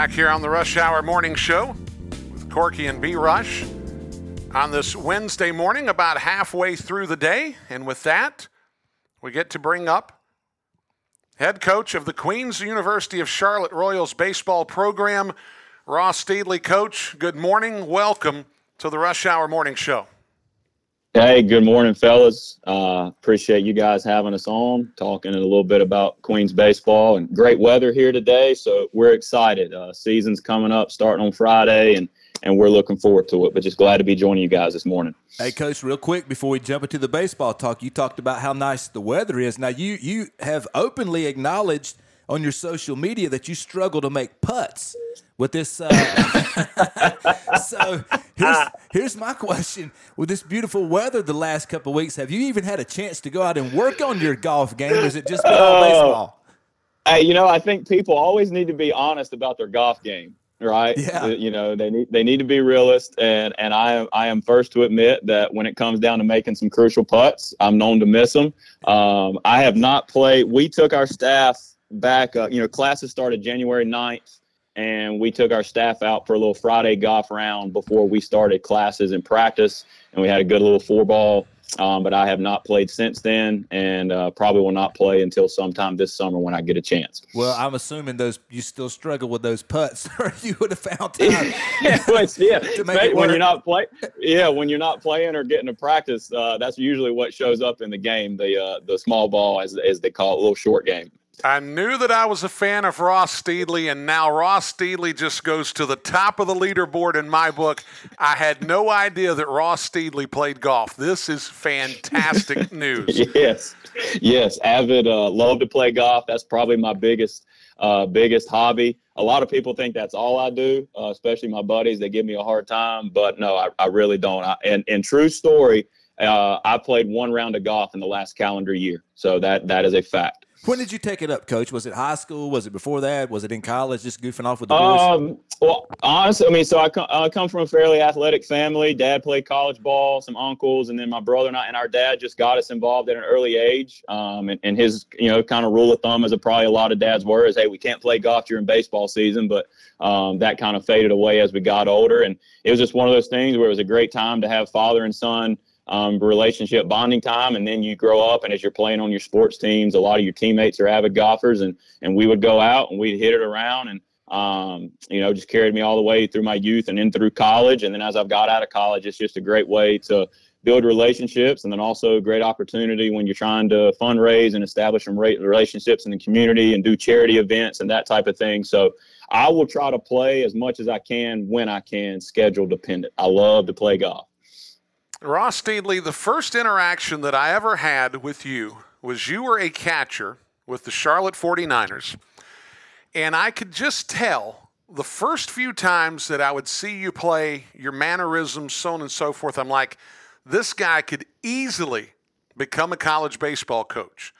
Back here on the Rush Hour Morning Show with Corky and B Rush on this Wednesday morning, about halfway through the day. And with that, we get to bring up head coach of the Queens University of Charlotte Royals baseball program, Ross Steedley. Coach, good morning. Welcome to the Rush Hour Morning Show. Hey, good morning, fellas. Uh, appreciate you guys having us on, talking a little bit about Queens baseball and great weather here today. So we're excited. Uh, season's coming up, starting on Friday, and and we're looking forward to it. But just glad to be joining you guys this morning. Hey, coach, real quick before we jump into the baseball talk, you talked about how nice the weather is. Now you you have openly acknowledged on your social media that you struggle to make putts with this. Uh, so here's here's my question: With this beautiful weather the last couple weeks, have you even had a chance to go out and work on your golf game? Or is it just been all oh. baseball? Hey, you know, I think people always need to be honest about their golf game, right? Yeah. You know, they need they need to be realist, and and I am I am first to admit that when it comes down to making some crucial putts, I'm known to miss them. Um, I have not played. We took our staff back. Uh, you know, classes started January 9th and we took our staff out for a little Friday golf round before we started classes and practice, and we had a good little four ball. Um, but I have not played since then, and uh, probably will not play until sometime this summer when I get a chance. Well, I'm assuming those you still struggle with those putts, or you would have found time. yeah, yeah. when you're not play, yeah, when you're not playing or getting to practice, uh, that's usually what shows up in the game. The uh, the small ball, as as they call it, a little short game. I knew that I was a fan of Ross Steedley, and now Ross Steedley just goes to the top of the leaderboard in my book. I had no idea that Ross Steedley played golf. This is fantastic news. yes, yes, avid. Uh, love to play golf. That's probably my biggest, uh, biggest hobby. A lot of people think that's all I do, uh, especially my buddies. They give me a hard time, but no, I, I really don't. I, and, and true story. Uh, I played one round of golf in the last calendar year, so that that is a fact. When did you take it up, Coach? Was it high school? Was it before that? Was it in college? Just goofing off with the boys? Um, well, honestly, I mean, so I come, I come from a fairly athletic family. Dad played college ball, some uncles, and then my brother and I and our dad just got us involved at an early age. Um, and, and his, you know, kind of rule of thumb, as a probably a lot of dads were, is hey, we can't play golf during baseball season. But um, that kind of faded away as we got older, and it was just one of those things where it was a great time to have father and son um, relationship bonding time. And then you grow up, and as you're playing on your sports teams, a lot of your teammates are avid golfers, and and we would go out and we'd hit it around, and um, you know, just carried me all the way through my youth and in through college. And then as I've got out of college, it's just a great way to build relationships, and then also a great opportunity when you're trying to fundraise and establish some relationships in the community and do charity events and that type of thing. So I will try to play as much as I can when I can, schedule dependent. I love to play golf. Ross Steedley, the first interaction that I ever had with you was you were a catcher with the Charlotte 49ers. And I could just tell the first few times that I would see you play, your mannerisms, so on and so forth, I'm like, this guy could easily become a college baseball coach.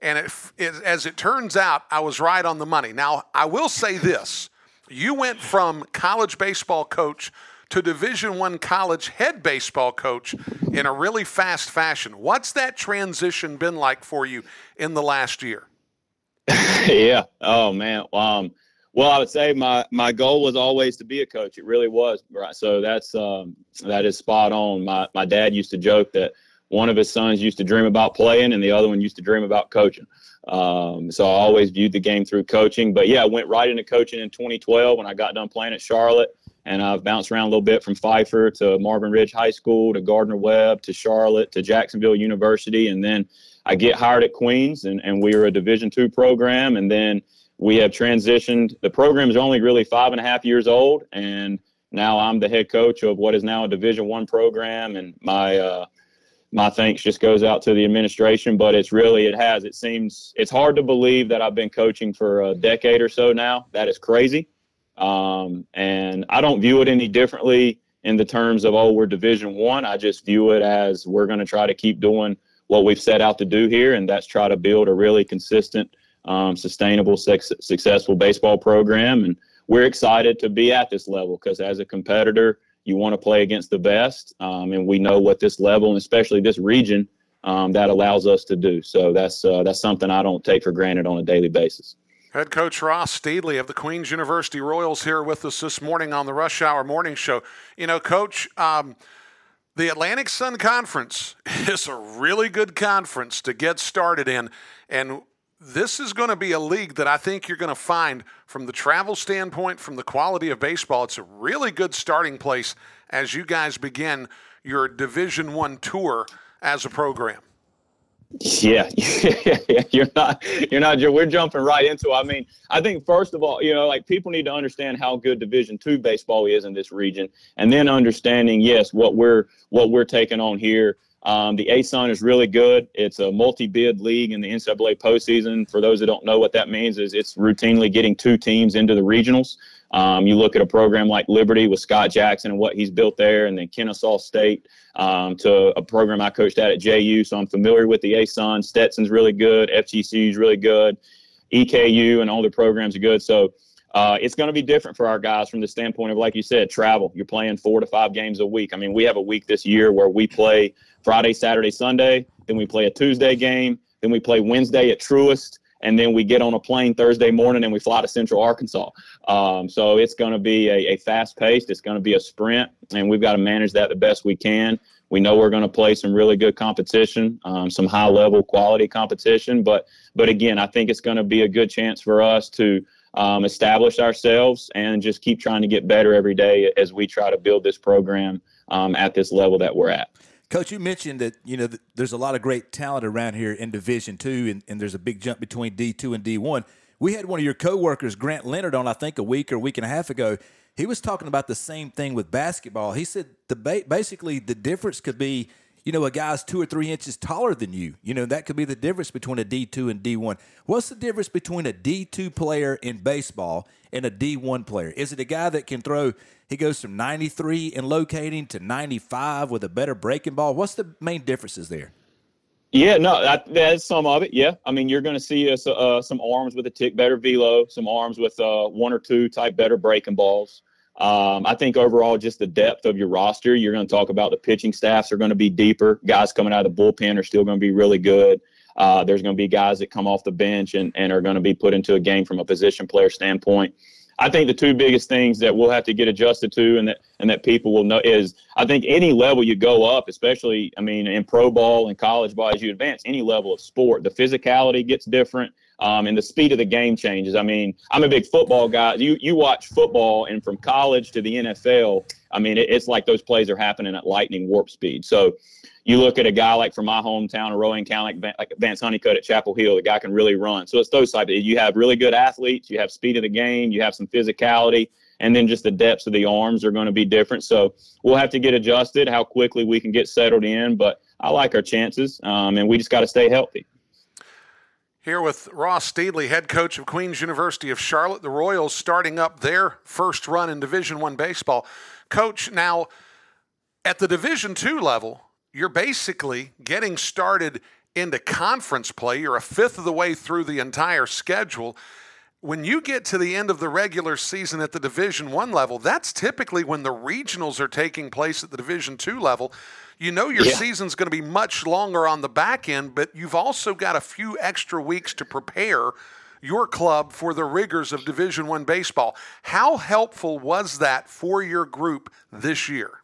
And as it turns out, I was right on the money. Now, I will say this you went from college baseball coach to Division One college head baseball coach in a really fast fashion. What's that transition been like for you in the last year? yeah. Oh man. Um, well, I would say my my goal was always to be a coach. It really was. Right. So that's um, that is spot on. My my dad used to joke that one of his sons used to dream about playing, and the other one used to dream about coaching. Um, so I always viewed the game through coaching. But yeah, I went right into coaching in 2012 when I got done playing at Charlotte and I've bounced around a little bit from Pfeiffer to Marvin Ridge High School to Gardner Webb to Charlotte to Jacksonville University, and then I get hired at Queens, and, and we are a Division two program, and then we have transitioned. The program is only really five and a half years old, and now I'm the head coach of what is now a Division one program, and my uh, my thanks just goes out to the administration. But it's really it has it seems it's hard to believe that I've been coaching for a decade or so now. That is crazy. Um, and I don't view it any differently in the terms of, oh, we're Division One. I. Just view it as we're going to try to keep doing what we've set out to do here, and that's try to build a really consistent, um, sustainable, successful baseball program. And we're excited to be at this level because as a competitor, you want to play against the best, um, and we know what this level, and especially this region, um, that allows us to do. So that's uh, that's something I don't take for granted on a daily basis. Head coach Ross Steedley of the Queens University Royals here with us this morning on the Rush Hour Morning Show. You know, coach, um, the Atlantic Sun Conference is a really good conference to get started in. And this is going to be a league that I think you're going to find from the travel standpoint, from the quality of baseball. It's a really good starting place as you guys begin your Division One tour as a program. Yeah, you're not, you're not. We're jumping right into. I mean, I think first of all, you know, like people need to understand how good Division two baseball is in this region, and then understanding, yes, what we're what we're taking on here. Um, the ASUN is really good. It's a multi-bid league in the NCAA postseason. For those that don't know what that means, is it's routinely getting two teams into the regionals. Um, you look at a program like Liberty with Scott Jackson and what he's built there, and then Kennesaw State um, to a program I coached at at JU. So I'm familiar with the ASUN. Stetson's really good. FGCU is really good. EKU and all the programs are good. So uh, it's going to be different for our guys from the standpoint of, like you said, travel. You're playing four to five games a week. I mean, we have a week this year where we play Friday, Saturday, Sunday. Then we play a Tuesday game. Then we play Wednesday at Truist and then we get on a plane Thursday morning and we fly to Central Arkansas. Um, so it's going to be a, a fast paced, it's going to be a sprint, and we've got to manage that the best we can. We know we're going to play some really good competition, um, some high level quality competition, but but again, I think it's going to be a good chance for us to um, establish ourselves and just keep trying to get better every day as we try to build this program um, at this level that we're at. Coach, you mentioned that you know there's a lot of great talent around here in Division Two, and, and there's a big jump between D two and D one. We had one of your coworkers, Grant Leonard, on I think a week or week and a half ago. He was talking about the same thing with basketball. He said the basically the difference could be you know, a guy's two or three inches taller than you. You know, that could be the difference between a D2 and D1. What's the difference between a D2 player in baseball and a D1 player? Is it a guy that can throw, he goes from 93 in locating to 95 with a better breaking ball? What's the main differences there? Yeah, no, that, that's some of it. Yeah, I mean, you're going to see uh, some arms with a tick better velo, some arms with uh, one or two type better breaking balls. Um, I think overall, just the depth of your roster. You're going to talk about the pitching staffs are going to be deeper. Guys coming out of the bullpen are still going to be really good. Uh, there's going to be guys that come off the bench and, and are going to be put into a game from a position player standpoint. I think the two biggest things that we'll have to get adjusted to and that and that people will know is I think any level you go up, especially I mean in pro ball and college ball as you advance, any level of sport, the physicality gets different um, and the speed of the game changes. I mean, I'm a big football guy. You you watch football, and from college to the NFL, I mean, it, it's like those plays are happening at lightning warp speed. So, you look at a guy like from my hometown of Rowan County, like, like Vance Honeycutt at Chapel Hill, the guy can really run. So it's those type. Of, you have really good athletes, you have speed of the game, you have some physicality, and then just the depths of the arms are going to be different. So we'll have to get adjusted how quickly we can get settled in, but I like our chances, um, and we just got to stay healthy. Here with Ross Steedley, head coach of Queens University of Charlotte, the Royals starting up their first run in Division One baseball. Coach, now at the Division Two level, you're basically getting started into conference play. You're a fifth of the way through the entire schedule. When you get to the end of the regular season at the Division One level, that's typically when the regionals are taking place at the Division Two level. You know your yeah. season's going to be much longer on the back end, but you've also got a few extra weeks to prepare your club for the rigors of Division 1 baseball. How helpful was that for your group this year?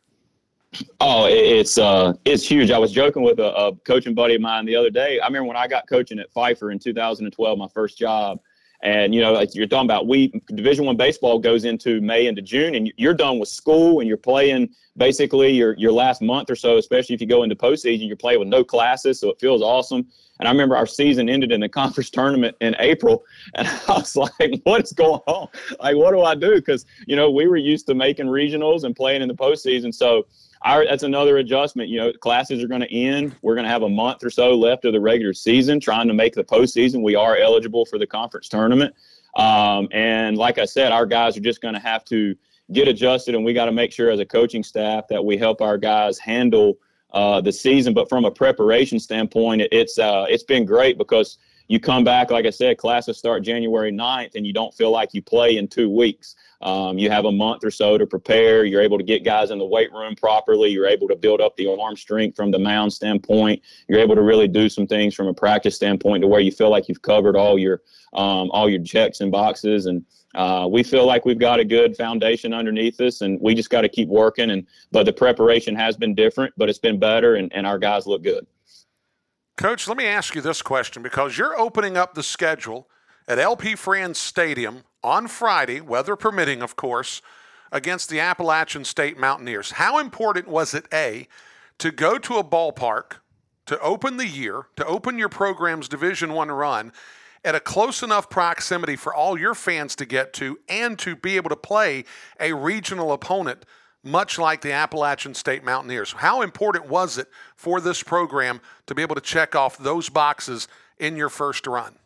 Oh, it's uh, it's huge. I was joking with a, a, coaching buddy of mine the other day. I remember when I got coaching at Pfeiffer in 2012, my first job. And you know, like you're talking about, we Division One baseball goes into May into June, and you're done with school, and you're playing basically your your last month or so. Especially if you go into postseason, you're playing with no classes, so it feels awesome. And I remember our season ended in the conference tournament in April, and I was like, "What is going on? Like, what do I do?" Because you know, we were used to making regionals and playing in the postseason, so our, that's another adjustment. You know, classes are going to end. We're going to have a month or so left of the regular season, trying to make the postseason. We are eligible for the conference tournament, um, and like I said, our guys are just going to have to get adjusted, and we got to make sure as a coaching staff that we help our guys handle uh, the season. But from a preparation standpoint, it, it's uh, it's been great because you come back, like I said, classes start January 9th, and you don't feel like you play in two weeks. Um, you have a month or so to prepare. You're able to get guys in the weight room properly. You're able to build up the arm strength from the mound standpoint. You're able to really do some things from a practice standpoint to where you feel like you've covered all your um, all your checks and boxes. And uh, we feel like we've got a good foundation underneath us, and we just got to keep working. And but the preparation has been different, but it's been better, and, and our guys look good. Coach, let me ask you this question because you're opening up the schedule at LP Frans Stadium on Friday, weather permitting, of course, against the Appalachian State Mountaineers. How important was it, A, to go to a ballpark to open the year, to open your program's Division One run at a close enough proximity for all your fans to get to and to be able to play a regional opponent much like the Appalachian State Mountaineers. How important was it for this program to be able to check off those boxes in your first run?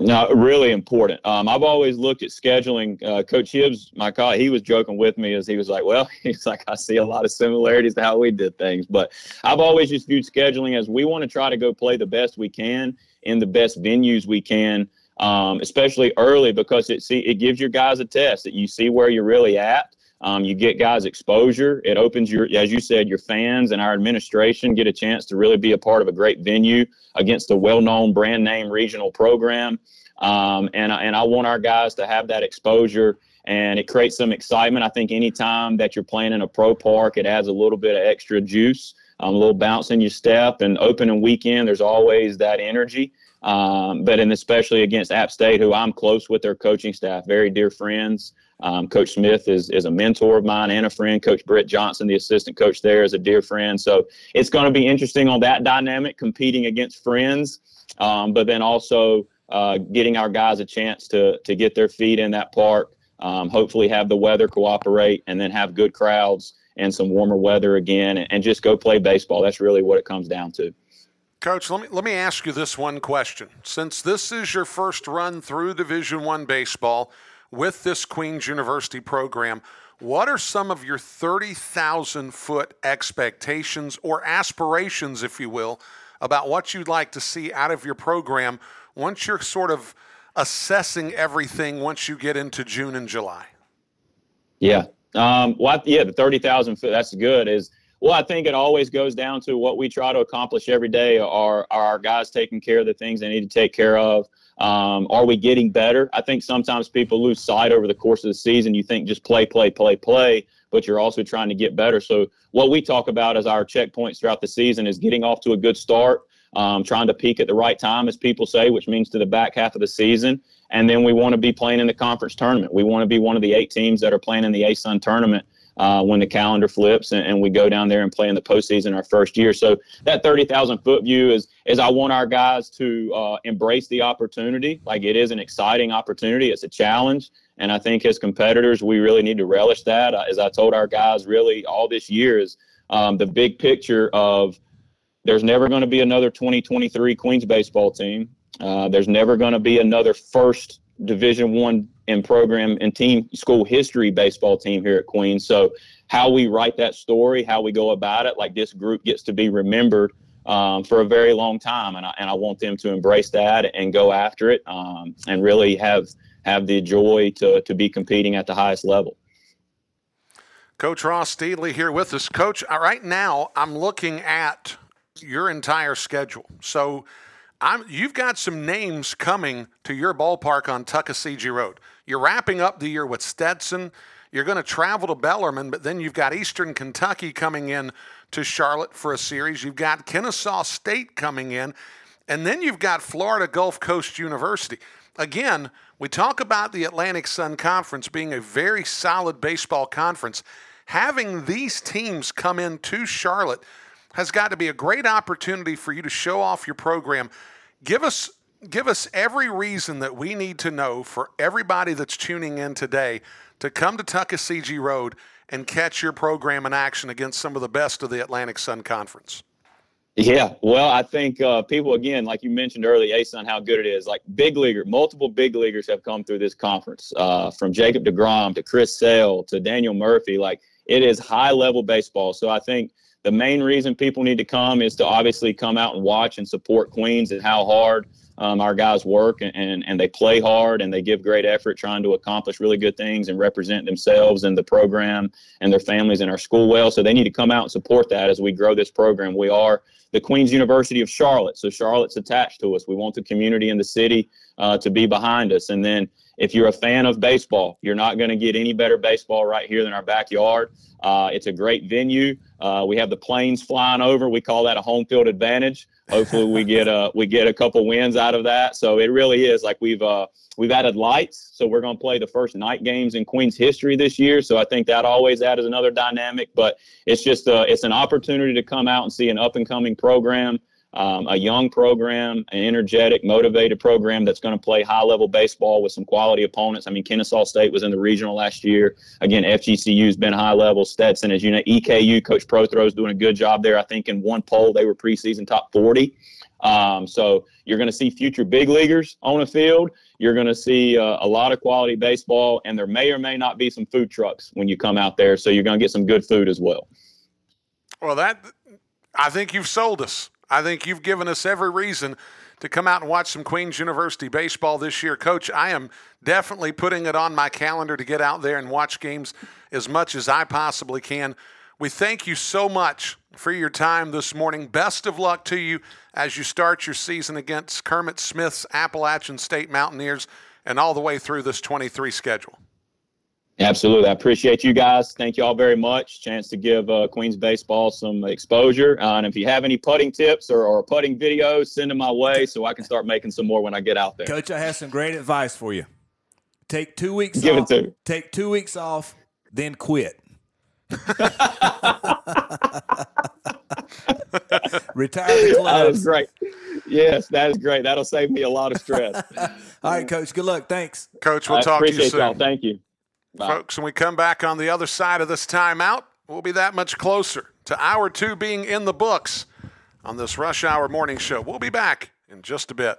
No, really important. Um, I've always looked at scheduling. Uh, Coach Hibbs, my colleague, he was joking with me as he was like, "Well, he's like, I see a lot of similarities to how we did things." But I've always just viewed scheduling as we want to try to go play the best we can in the best venues we can, um, especially early because it see it gives your guys a test that you see where you're really at. Um, you get guys exposure. It opens your, as you said, your fans and our administration get a chance to really be a part of a great venue against a well-known brand name regional program. Um, and and I want our guys to have that exposure, and it creates some excitement. I think anytime that you're playing in a pro park, it adds a little bit of extra juice, um, a little bounce in your step. And opening weekend, there's always that energy. Um, but and especially against App State, who I'm close with their coaching staff, very dear friends. Um, coach Smith is, is a mentor of mine and a friend. Coach Brett Johnson, the assistant coach there, is a dear friend. So it's going to be interesting on that dynamic, competing against friends, um, but then also uh, getting our guys a chance to to get their feet in that park. Um, hopefully, have the weather cooperate, and then have good crowds and some warmer weather again, and, and just go play baseball. That's really what it comes down to. Coach, let me let me ask you this one question. Since this is your first run through Division One baseball with this Queens University program, what are some of your 30,000 foot expectations or aspirations, if you will, about what you'd like to see out of your program once you're sort of assessing everything once you get into June and July? Yeah. Um, well, yeah, the 30,000 foot, that's good. Is well, I think it always goes down to what we try to accomplish every day. Are, are our guys taking care of the things they need to take care of? Um, are we getting better? I think sometimes people lose sight over the course of the season. You think just play, play, play, play, but you're also trying to get better. So what we talk about as our checkpoints throughout the season is getting off to a good start, um, trying to peak at the right time, as people say, which means to the back half of the season. And then we want to be playing in the conference tournament. We want to be one of the eight teams that are playing in the ASUN tournament uh, when the calendar flips and, and, we go down there and play in the postseason our first year. So that 30,000 foot view is is I want our guys to uh, embrace the opportunity. Like it is an exciting opportunity. It's a challenge. And I think as competitors, we really need to relish that. Uh, as I told our guys really all this year is um, the big picture of there's never going to be another 2023 Queens baseball team. Uh, there's never going to be another first Division One and program and team school history baseball team here at Queens. So how we write that story, how we go about it, like this group gets to be remembered um, for a very long time, and I, and I want them to embrace that and go after it, um, and really have have the joy to to be competing at the highest level. Coach Ross Steedley here with us. Coach, uh, right now I'm looking at your entire schedule. So I'm, you've got some names coming to your ballpark on Tuckasegee Road. You're wrapping up the year with Stetson. You're going to travel to Bellarmine, but then you've got Eastern Kentucky coming in to Charlotte for a series. You've got Kennesaw State coming in, and then you've got Florida Gulf Coast University. Again, we talk about the Atlantic Sun Conference being a very solid baseball conference. Having these teams come in to Charlotte has got to be a great opportunity for you to show off your program give us give us every reason that we need to know for everybody that's tuning in today to come to Tuckasegee Road and catch your program in action against some of the best of the Atlantic Sun Conference. Yeah, well, I think uh, people again, like you mentioned earlier, ASUN, how good it is. Like big leaguer, multiple big leaguers have come through this conference, uh, from Jacob Degrom to Chris Sale to Daniel Murphy. Like it is high level baseball. So I think the main reason people need to come is to obviously come out and watch and support Queens and how hard Um, our guys work and, and, and they play hard and they give great effort trying to accomplish really good things and represent themselves and the program and their families and our school well. So they need to come out and support that as we grow this program. We are the Queens University of Charlotte. So Charlotte's attached to us. We want the community and the city uh, to be behind us. And then if you're a fan of baseball, you're not going to get any better baseball right here than our backyard. Uh, it's a great venue. Uh, we have the planes flying over. We call that a home field advantage. Hopefully, we get a we get a couple wins out of that. So it really is like we've uh, we've added lights. So we're going to play the first night games in Queens history this year. So I think that always adds another dynamic. But it's just a, uh, it's an opportunity to come out and see an up and coming program um, a young program, an energetic, motivated program that's going to play high level baseball with some quality opponents. I mean, Kennesaw State was in the regional last year. Again, FGCU's been high level. Stetson, as you know, EKU, Coach Prothro's doing a good job there. I think in one poll, they were preseason top 40. Um, so you're going to see future big leaguers on the field. You're going to see uh, a lot of quality baseball, and there may or may not be some food trucks when you come out there. So you're going to get some good food as well. Well, that I think you've sold us. I think you've given us every reason to come out and watch some Queens University baseball this year. Coach, I am definitely putting it on my calendar to get out there and watch games as much as I possibly can. We thank you so much for your time this morning. Best of luck to you as you start your season against Kermit Smith's Appalachian State Mountaineers and all the way through this 23 schedule. Absolutely. I appreciate you guys. Thank you all very much. Chance to give uh, Queens baseball some exposure. Uh, and if you have any putting tips or, or putting videos, send them my way so I can start making some more when I get out there. Coach, I have some great advice for you. Take two weeks give off. It to. Take two weeks off, then quit. Retire the clubs. That is great. Yes, that is great. That'll save me a lot of stress. all right, Coach. Good luck. Thanks. Coach, we'll I talk to you soon. Y'all. Thank you. Bye. Folks, when we come back on the other side of this timeout, we'll be that much closer to hour two being in the books on this rush hour morning show. We'll be back in just a bit.